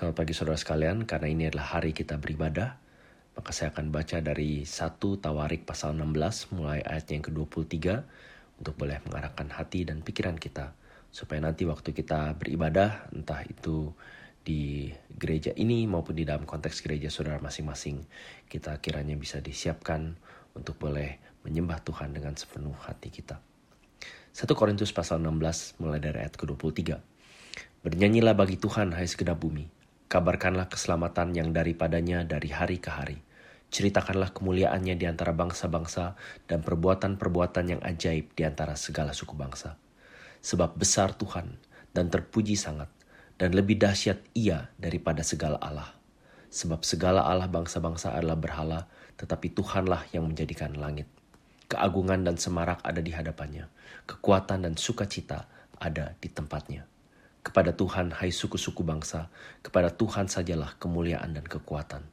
Selamat pagi saudara sekalian, karena ini adalah hari kita beribadah, maka saya akan baca dari 1 Tawarik pasal 16 mulai ayat yang ke-23 untuk boleh mengarahkan hati dan pikiran kita supaya nanti waktu kita beribadah entah itu di gereja ini maupun di dalam konteks gereja saudara masing-masing kita kiranya bisa disiapkan untuk boleh menyembah Tuhan dengan sepenuh hati kita. 1 Korintus pasal 16 mulai dari ayat ke-23. Bernyanyilah bagi Tuhan hai segenap bumi Kabarkanlah keselamatan yang daripadanya dari hari ke hari. Ceritakanlah kemuliaannya di antara bangsa-bangsa dan perbuatan-perbuatan yang ajaib di antara segala suku bangsa. Sebab besar Tuhan dan terpuji sangat, dan lebih dahsyat ia daripada segala Allah. Sebab segala Allah bangsa-bangsa adalah berhala, tetapi Tuhanlah yang menjadikan langit. Keagungan dan semarak ada di hadapannya, kekuatan dan sukacita ada di tempatnya. Kepada Tuhan, hai suku-suku bangsa, kepada Tuhan sajalah kemuliaan dan kekuatan.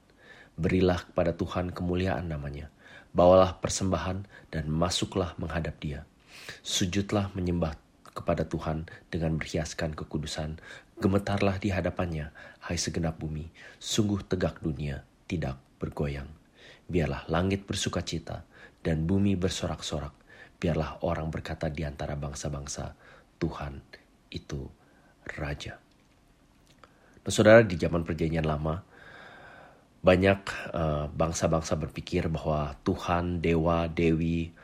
Berilah kepada Tuhan kemuliaan namanya. Bawalah persembahan dan masuklah menghadap dia. Sujudlah menyembah kepada Tuhan dengan berhiaskan kekudusan. Gemetarlah di hadapannya, hai segenap bumi. Sungguh tegak dunia, tidak bergoyang. Biarlah langit bersuka cita dan bumi bersorak-sorak. Biarlah orang berkata di antara bangsa-bangsa, Tuhan itu raja. Nah, saudara di zaman perjanjian lama banyak uh, bangsa-bangsa berpikir bahwa Tuhan, dewa, dewi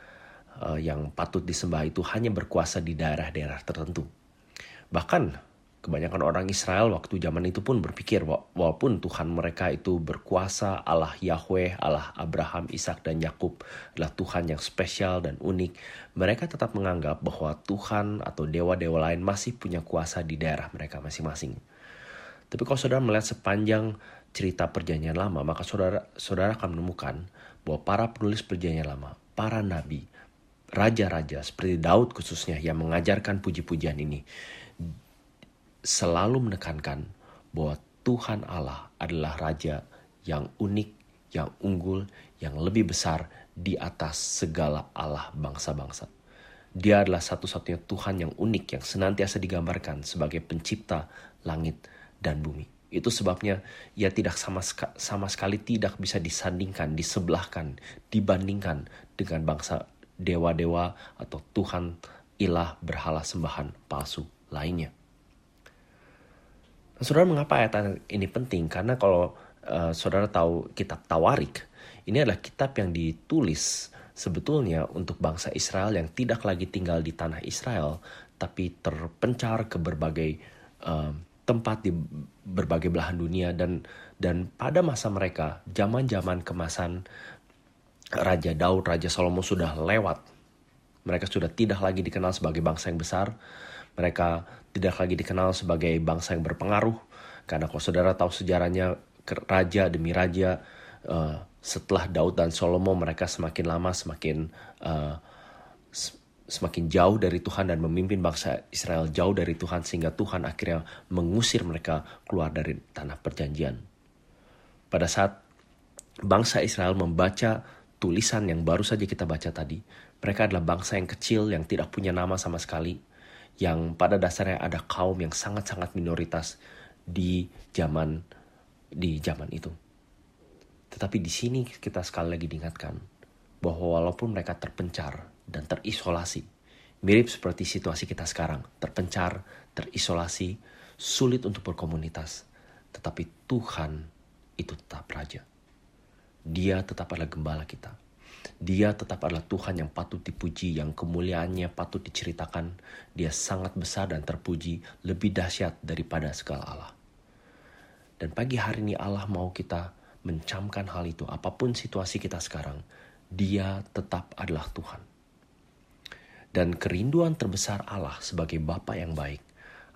uh, yang patut disembah itu hanya berkuasa di daerah-daerah tertentu. Bahkan Kebanyakan orang Israel waktu zaman itu pun berpikir walaupun Tuhan mereka itu berkuasa, Allah Yahweh, Allah Abraham, Ishak dan Yakub adalah Tuhan yang spesial dan unik, mereka tetap menganggap bahwa Tuhan atau dewa-dewa lain masih punya kuasa di daerah mereka masing-masing. Tapi kalau saudara melihat sepanjang cerita perjanjian lama, maka saudara saudara akan menemukan bahwa para penulis perjanjian lama, para nabi, raja-raja seperti Daud khususnya yang mengajarkan puji-pujian ini selalu menekankan bahwa Tuhan Allah adalah Raja yang unik, yang unggul, yang lebih besar di atas segala Allah bangsa-bangsa. Dia adalah satu-satunya Tuhan yang unik yang senantiasa digambarkan sebagai pencipta langit dan bumi. Itu sebabnya ia tidak sama, sama sekali tidak bisa disandingkan, disebelahkan, dibandingkan dengan bangsa dewa-dewa atau Tuhan ilah berhala sembahan palsu lainnya. Saudara mengapa ayat ini penting? Karena kalau uh, saudara tahu kitab Tawarik, ini adalah kitab yang ditulis sebetulnya untuk bangsa Israel yang tidak lagi tinggal di tanah Israel, tapi terpencar ke berbagai uh, tempat di berbagai belahan dunia dan dan pada masa mereka, zaman-zaman kemasan Raja Daud, Raja Salomo sudah lewat. Mereka sudah tidak lagi dikenal sebagai bangsa yang besar, mereka tidak lagi dikenal sebagai bangsa yang berpengaruh. Karena kalau saudara tahu sejarahnya raja demi raja uh, setelah Daud dan Salomo mereka semakin lama semakin uh, semakin jauh dari Tuhan dan memimpin bangsa Israel jauh dari Tuhan sehingga Tuhan akhirnya mengusir mereka keluar dari tanah perjanjian. Pada saat bangsa Israel membaca tulisan yang baru saja kita baca tadi, mereka adalah bangsa yang kecil yang tidak punya nama sama sekali yang pada dasarnya ada kaum yang sangat-sangat minoritas di zaman di zaman itu. Tetapi di sini kita sekali lagi diingatkan bahwa walaupun mereka terpencar dan terisolasi, mirip seperti situasi kita sekarang, terpencar, terisolasi, sulit untuk berkomunitas, tetapi Tuhan itu tetap raja. Dia tetap adalah gembala kita dia tetap adalah Tuhan yang patut dipuji, yang kemuliaannya patut diceritakan. Dia sangat besar dan terpuji, lebih dahsyat daripada segala Allah. Dan pagi hari ini Allah mau kita mencamkan hal itu. Apa pun situasi kita sekarang, dia tetap adalah Tuhan. Dan kerinduan terbesar Allah sebagai Bapa yang baik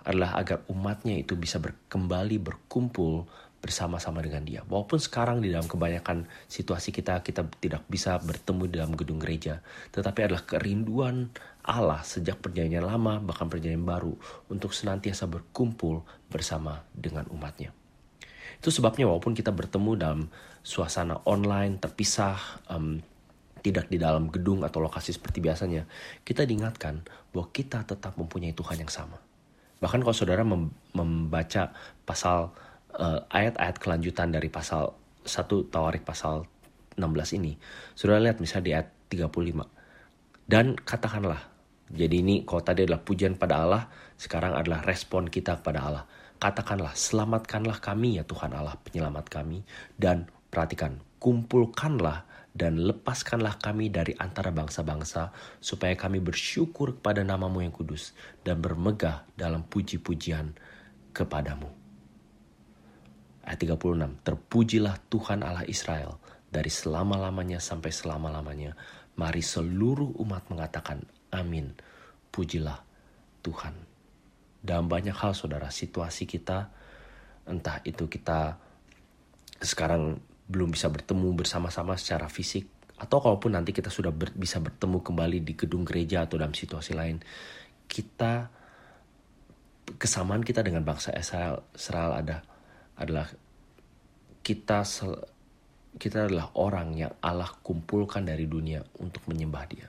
adalah agar umatnya itu bisa kembali berkumpul bersama-sama dengan dia. Walaupun sekarang di dalam kebanyakan situasi kita kita tidak bisa bertemu di dalam gedung gereja, tetapi adalah kerinduan Allah sejak perjanjian lama bahkan perjanjian baru untuk senantiasa berkumpul bersama dengan umatnya. Itu sebabnya walaupun kita bertemu dalam suasana online terpisah, um, tidak di dalam gedung atau lokasi seperti biasanya, kita diingatkan bahwa kita tetap mempunyai Tuhan yang sama. Bahkan kalau saudara membaca pasal uh, ayat-ayat kelanjutan dari pasal satu Tawarik pasal 16 ini. Sudah lihat misalnya di ayat 35. Dan katakanlah, jadi ini kalau tadi adalah pujian pada Allah, sekarang adalah respon kita kepada Allah. Katakanlah, selamatkanlah kami ya Tuhan Allah, penyelamat kami. Dan perhatikan, kumpulkanlah dan lepaskanlah kami dari antara bangsa-bangsa, supaya kami bersyukur kepada namamu yang kudus, dan bermegah dalam puji-pujian kepadamu. Ayat 36, Terpujilah Tuhan Allah Israel, dari selama-lamanya sampai selama-lamanya. Mari seluruh umat mengatakan amin. Pujilah Tuhan. Dalam banyak hal saudara, situasi kita, entah itu kita sekarang belum bisa bertemu bersama-sama secara fisik, atau kalaupun nanti kita sudah ber, bisa bertemu kembali di gedung gereja atau dalam situasi lain, kita kesamaan kita dengan bangsa Israel, Israel ada adalah kita kita adalah orang yang Allah kumpulkan dari dunia untuk menyembah Dia,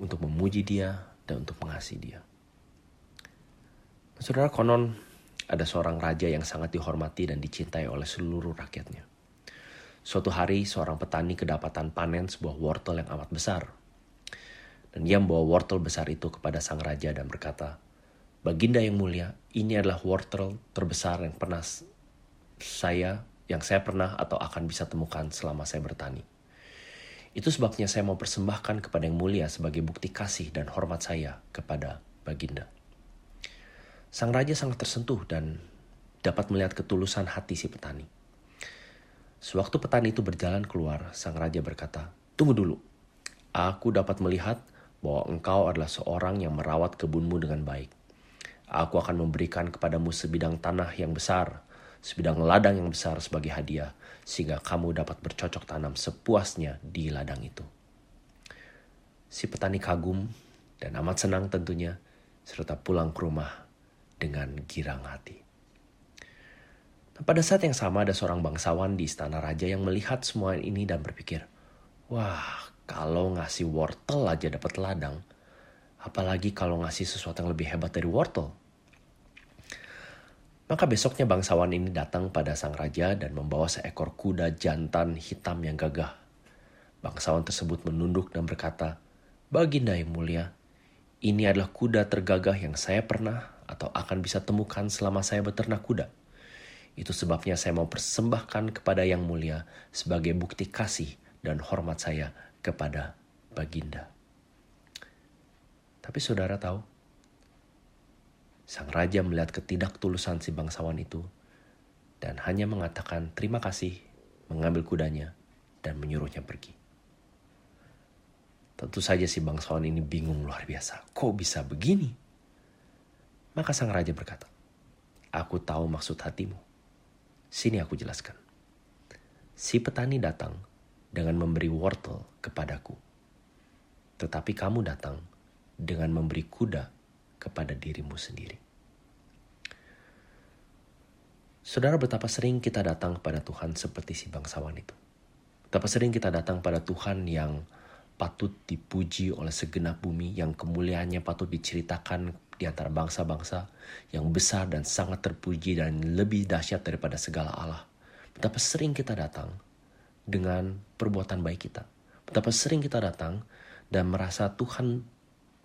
untuk memuji Dia, dan untuk mengasihi Dia. Saudara konon ada seorang raja yang sangat dihormati dan dicintai oleh seluruh rakyatnya. Suatu hari seorang petani kedapatan panen sebuah wortel yang amat besar. Dan ia membawa wortel besar itu kepada sang raja dan berkata, Baginda yang mulia, ini adalah wortel terbesar yang pernah saya yang saya pernah atau akan bisa temukan selama saya bertani. Itu sebabnya saya mau persembahkan kepada yang mulia sebagai bukti kasih dan hormat saya kepada Baginda. Sang raja sangat tersentuh dan dapat melihat ketulusan hati si petani. Sewaktu petani itu berjalan keluar, sang raja berkata, Tunggu dulu, aku dapat melihat bahwa engkau adalah seorang yang merawat kebunmu dengan baik. Aku akan memberikan kepadamu sebidang tanah yang besar sebidang ladang yang besar sebagai hadiah, sehingga kamu dapat bercocok tanam sepuasnya di ladang itu. Si petani kagum dan amat senang tentunya, serta pulang ke rumah dengan girang hati. Dan pada saat yang sama ada seorang bangsawan di istana raja yang melihat semua ini dan berpikir, Wah, kalau ngasih wortel aja dapat ladang, apalagi kalau ngasih sesuatu yang lebih hebat dari wortel. Maka besoknya bangsawan ini datang pada sang raja dan membawa seekor kuda jantan hitam yang gagah. Bangsawan tersebut menunduk dan berkata, Baginda yang mulia, ini adalah kuda tergagah yang saya pernah atau akan bisa temukan selama saya beternak kuda. Itu sebabnya saya mau persembahkan kepada yang mulia sebagai bukti kasih dan hormat saya kepada Baginda. Tapi saudara tahu, Sang raja melihat ketidaktulusan si bangsawan itu dan hanya mengatakan terima kasih, mengambil kudanya, dan menyuruhnya pergi. Tentu saja si bangsawan ini bingung luar biasa. Kok bisa begini? Maka sang raja berkata, Aku tahu maksud hatimu. Sini aku jelaskan. Si petani datang dengan memberi wortel kepadaku. Tetapi kamu datang dengan memberi kuda kepada dirimu sendiri. Saudara, betapa sering kita datang kepada Tuhan seperti si bangsawan itu. Betapa sering kita datang pada Tuhan yang patut dipuji oleh segenap bumi, yang kemuliaannya patut diceritakan di antara bangsa-bangsa, yang besar dan sangat terpuji dan lebih dahsyat daripada segala Allah. Betapa sering kita datang dengan perbuatan baik kita. Betapa sering kita datang dan merasa Tuhan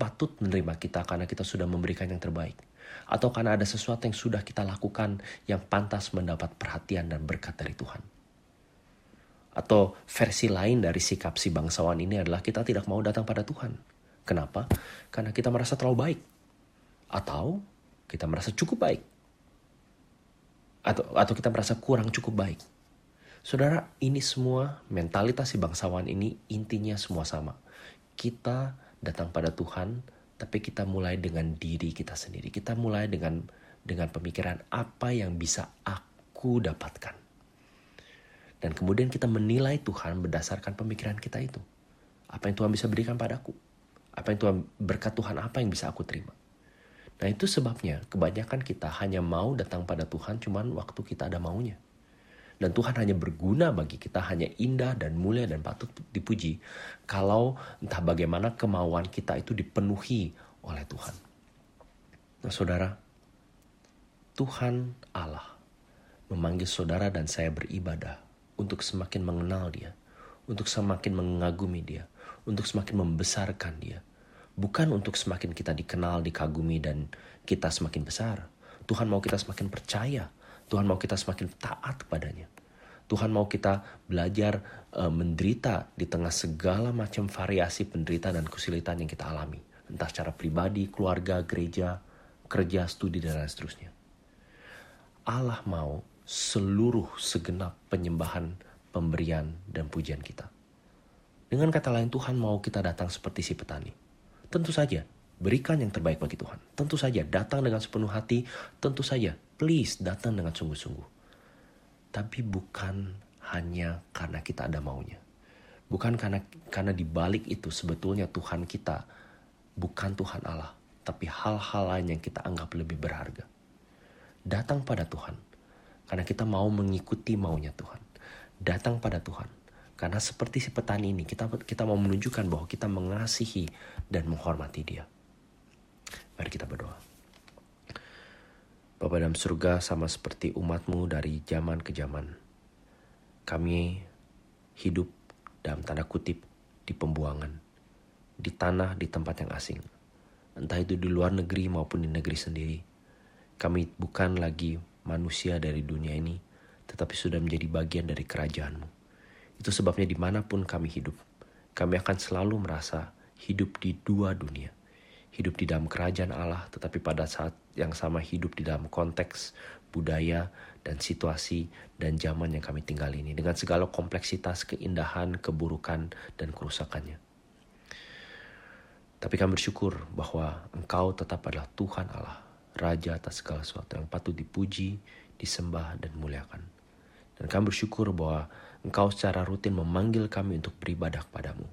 patut menerima kita karena kita sudah memberikan yang terbaik. Atau karena ada sesuatu yang sudah kita lakukan yang pantas mendapat perhatian dan berkat dari Tuhan. Atau versi lain dari sikap si bangsawan ini adalah kita tidak mau datang pada Tuhan. Kenapa? Karena kita merasa terlalu baik. Atau kita merasa cukup baik. Atau, atau kita merasa kurang cukup baik. Saudara, ini semua mentalitas si bangsawan ini intinya semua sama. Kita datang pada Tuhan, tapi kita mulai dengan diri kita sendiri. Kita mulai dengan dengan pemikiran apa yang bisa aku dapatkan. Dan kemudian kita menilai Tuhan berdasarkan pemikiran kita itu. Apa yang Tuhan bisa berikan padaku? Apa yang Tuhan berkat Tuhan apa yang bisa aku terima? Nah itu sebabnya kebanyakan kita hanya mau datang pada Tuhan cuman waktu kita ada maunya. Dan Tuhan hanya berguna bagi kita, hanya indah dan mulia dan patut dipuji. Kalau entah bagaimana kemauan kita itu dipenuhi oleh Tuhan. Nah saudara, Tuhan Allah memanggil saudara dan saya beribadah untuk semakin mengenal Dia, untuk semakin mengagumi Dia, untuk semakin membesarkan Dia. Bukan untuk semakin kita dikenal, dikagumi, dan kita semakin besar. Tuhan mau kita semakin percaya. Tuhan mau kita semakin taat kepadanya. Tuhan mau kita belajar uh, menderita di tengah segala macam variasi penderitaan dan kesulitan yang kita alami. Entah secara pribadi, keluarga, gereja, kerja, studi, dan lain seterusnya. Allah mau seluruh segenap penyembahan, pemberian, dan pujian kita. Dengan kata lain, Tuhan mau kita datang seperti si petani. Tentu saja, berikan yang terbaik bagi Tuhan. Tentu saja, datang dengan sepenuh hati. Tentu saja, please datang dengan sungguh-sungguh. Tapi bukan hanya karena kita ada maunya. Bukan karena karena di balik itu sebetulnya Tuhan kita bukan Tuhan Allah, tapi hal-hal lain yang kita anggap lebih berharga. Datang pada Tuhan karena kita mau mengikuti maunya Tuhan. Datang pada Tuhan. Karena seperti si petani ini, kita kita mau menunjukkan bahwa kita mengasihi dan menghormati dia. Mari kita berdoa. Bapak dalam surga sama seperti umatmu dari zaman ke zaman. Kami hidup dalam tanda kutip di pembuangan. Di tanah, di tempat yang asing. Entah itu di luar negeri maupun di negeri sendiri. Kami bukan lagi manusia dari dunia ini, tetapi sudah menjadi bagian dari kerajaanmu. Itu sebabnya di mana pun kami hidup, kami akan selalu merasa hidup di dua dunia. Hidup di dalam kerajaan Allah, tetapi pada saat yang sama hidup di dalam konteks budaya dan situasi dan zaman yang kami tinggal ini. Dengan segala kompleksitas, keindahan, keburukan, dan kerusakannya. Tapi kami bersyukur bahwa Engkau tetap adalah Tuhan Allah Raja atas segala sesuatu yang patut dipuji, disembah, dan muliakan. Dan kami bersyukur bahwa Engkau secara rutin memanggil kami untuk beribadah kepadamu.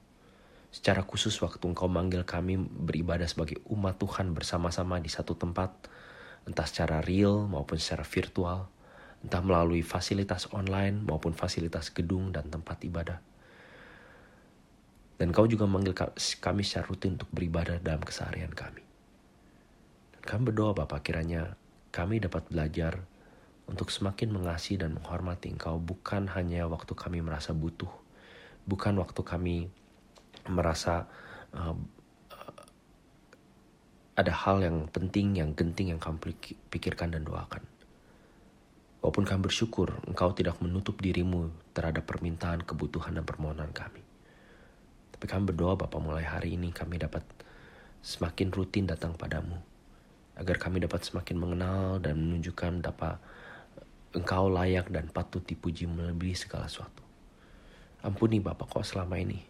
Secara khusus waktu Engkau manggil kami beribadah sebagai umat Tuhan bersama-sama di satu tempat, entah secara real maupun secara virtual, entah melalui fasilitas online maupun fasilitas gedung dan tempat ibadah. Dan kau juga memanggil kami secara rutin untuk beribadah dalam keseharian kami. Kami berdoa Bapak kiranya kami dapat belajar untuk semakin mengasihi dan menghormati Engkau bukan hanya waktu kami merasa butuh, bukan waktu kami merasa uh, ada hal yang penting, yang genting yang kami pikirkan dan doakan. Walaupun kami bersyukur, Engkau tidak menutup dirimu terhadap permintaan, kebutuhan, dan permohonan kami. Tapi kami berdoa Bapak mulai hari ini kami dapat semakin rutin datang padamu agar kami dapat semakin mengenal dan menunjukkan dapat engkau layak dan patut dipuji melebihi segala sesuatu. Ampuni Bapak kok selama ini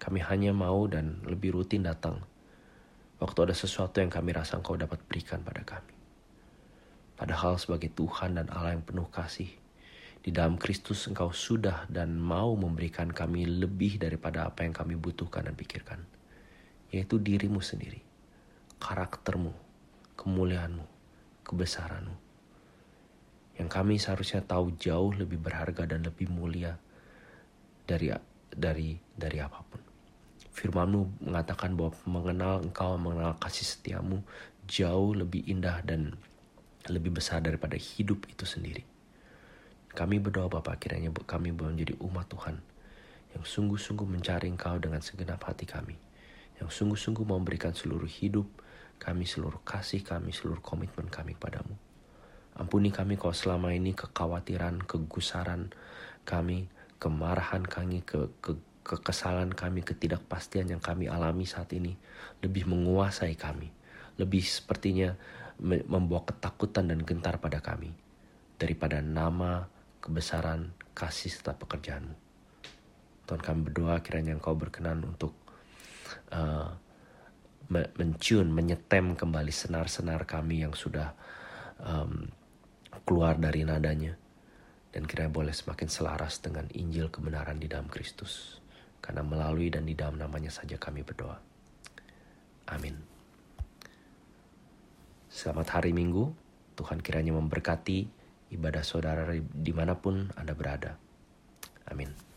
kami hanya mau dan lebih rutin datang waktu ada sesuatu yang kami rasa engkau dapat berikan pada kami. Padahal sebagai Tuhan dan Allah yang penuh kasih, di dalam Kristus engkau sudah dan mau memberikan kami lebih daripada apa yang kami butuhkan dan pikirkan, yaitu dirimu sendiri, karaktermu, kemuliaanmu, kebesaranmu. Yang kami seharusnya tahu jauh lebih berharga dan lebih mulia dari dari dari apa pun. Firmanmu mengatakan bahwa mengenal engkau, mengenal kasih setiamu jauh lebih indah dan lebih besar daripada hidup itu sendiri. Kami berdoa Bapak kiranya kami menjadi umat Tuhan yang sungguh-sungguh mencari Engkau dengan segenap hati kami, yang sungguh-sungguh memberikan seluruh hidup, kami, seluruh kasih kami, seluruh komitmen kami padamu. Ampuni kami kalau selama ini kekhawatiran, kegusaran kami, kemarahan kami, ke, ke, kekesalan kami, ketidakpastian yang kami alami saat ini lebih menguasai kami. Lebih sepertinya membawa ketakutan dan gentar pada kami daripada nama, kebesaran, kasih serta pekerjaanmu. Tuhan kami berdoa kiranya Engkau berkenan untuk uh, mencium, menyetem kembali senar-senar kami yang sudah um, keluar dari nadanya. Dan kiranya boleh semakin selaras dengan Injil kebenaran di dalam Kristus. Karena melalui dan di dalam namanya saja kami berdoa. Amin. Selamat hari Minggu. Tuhan kiranya memberkati ibadah saudara di mana pun Anda berada. Amin.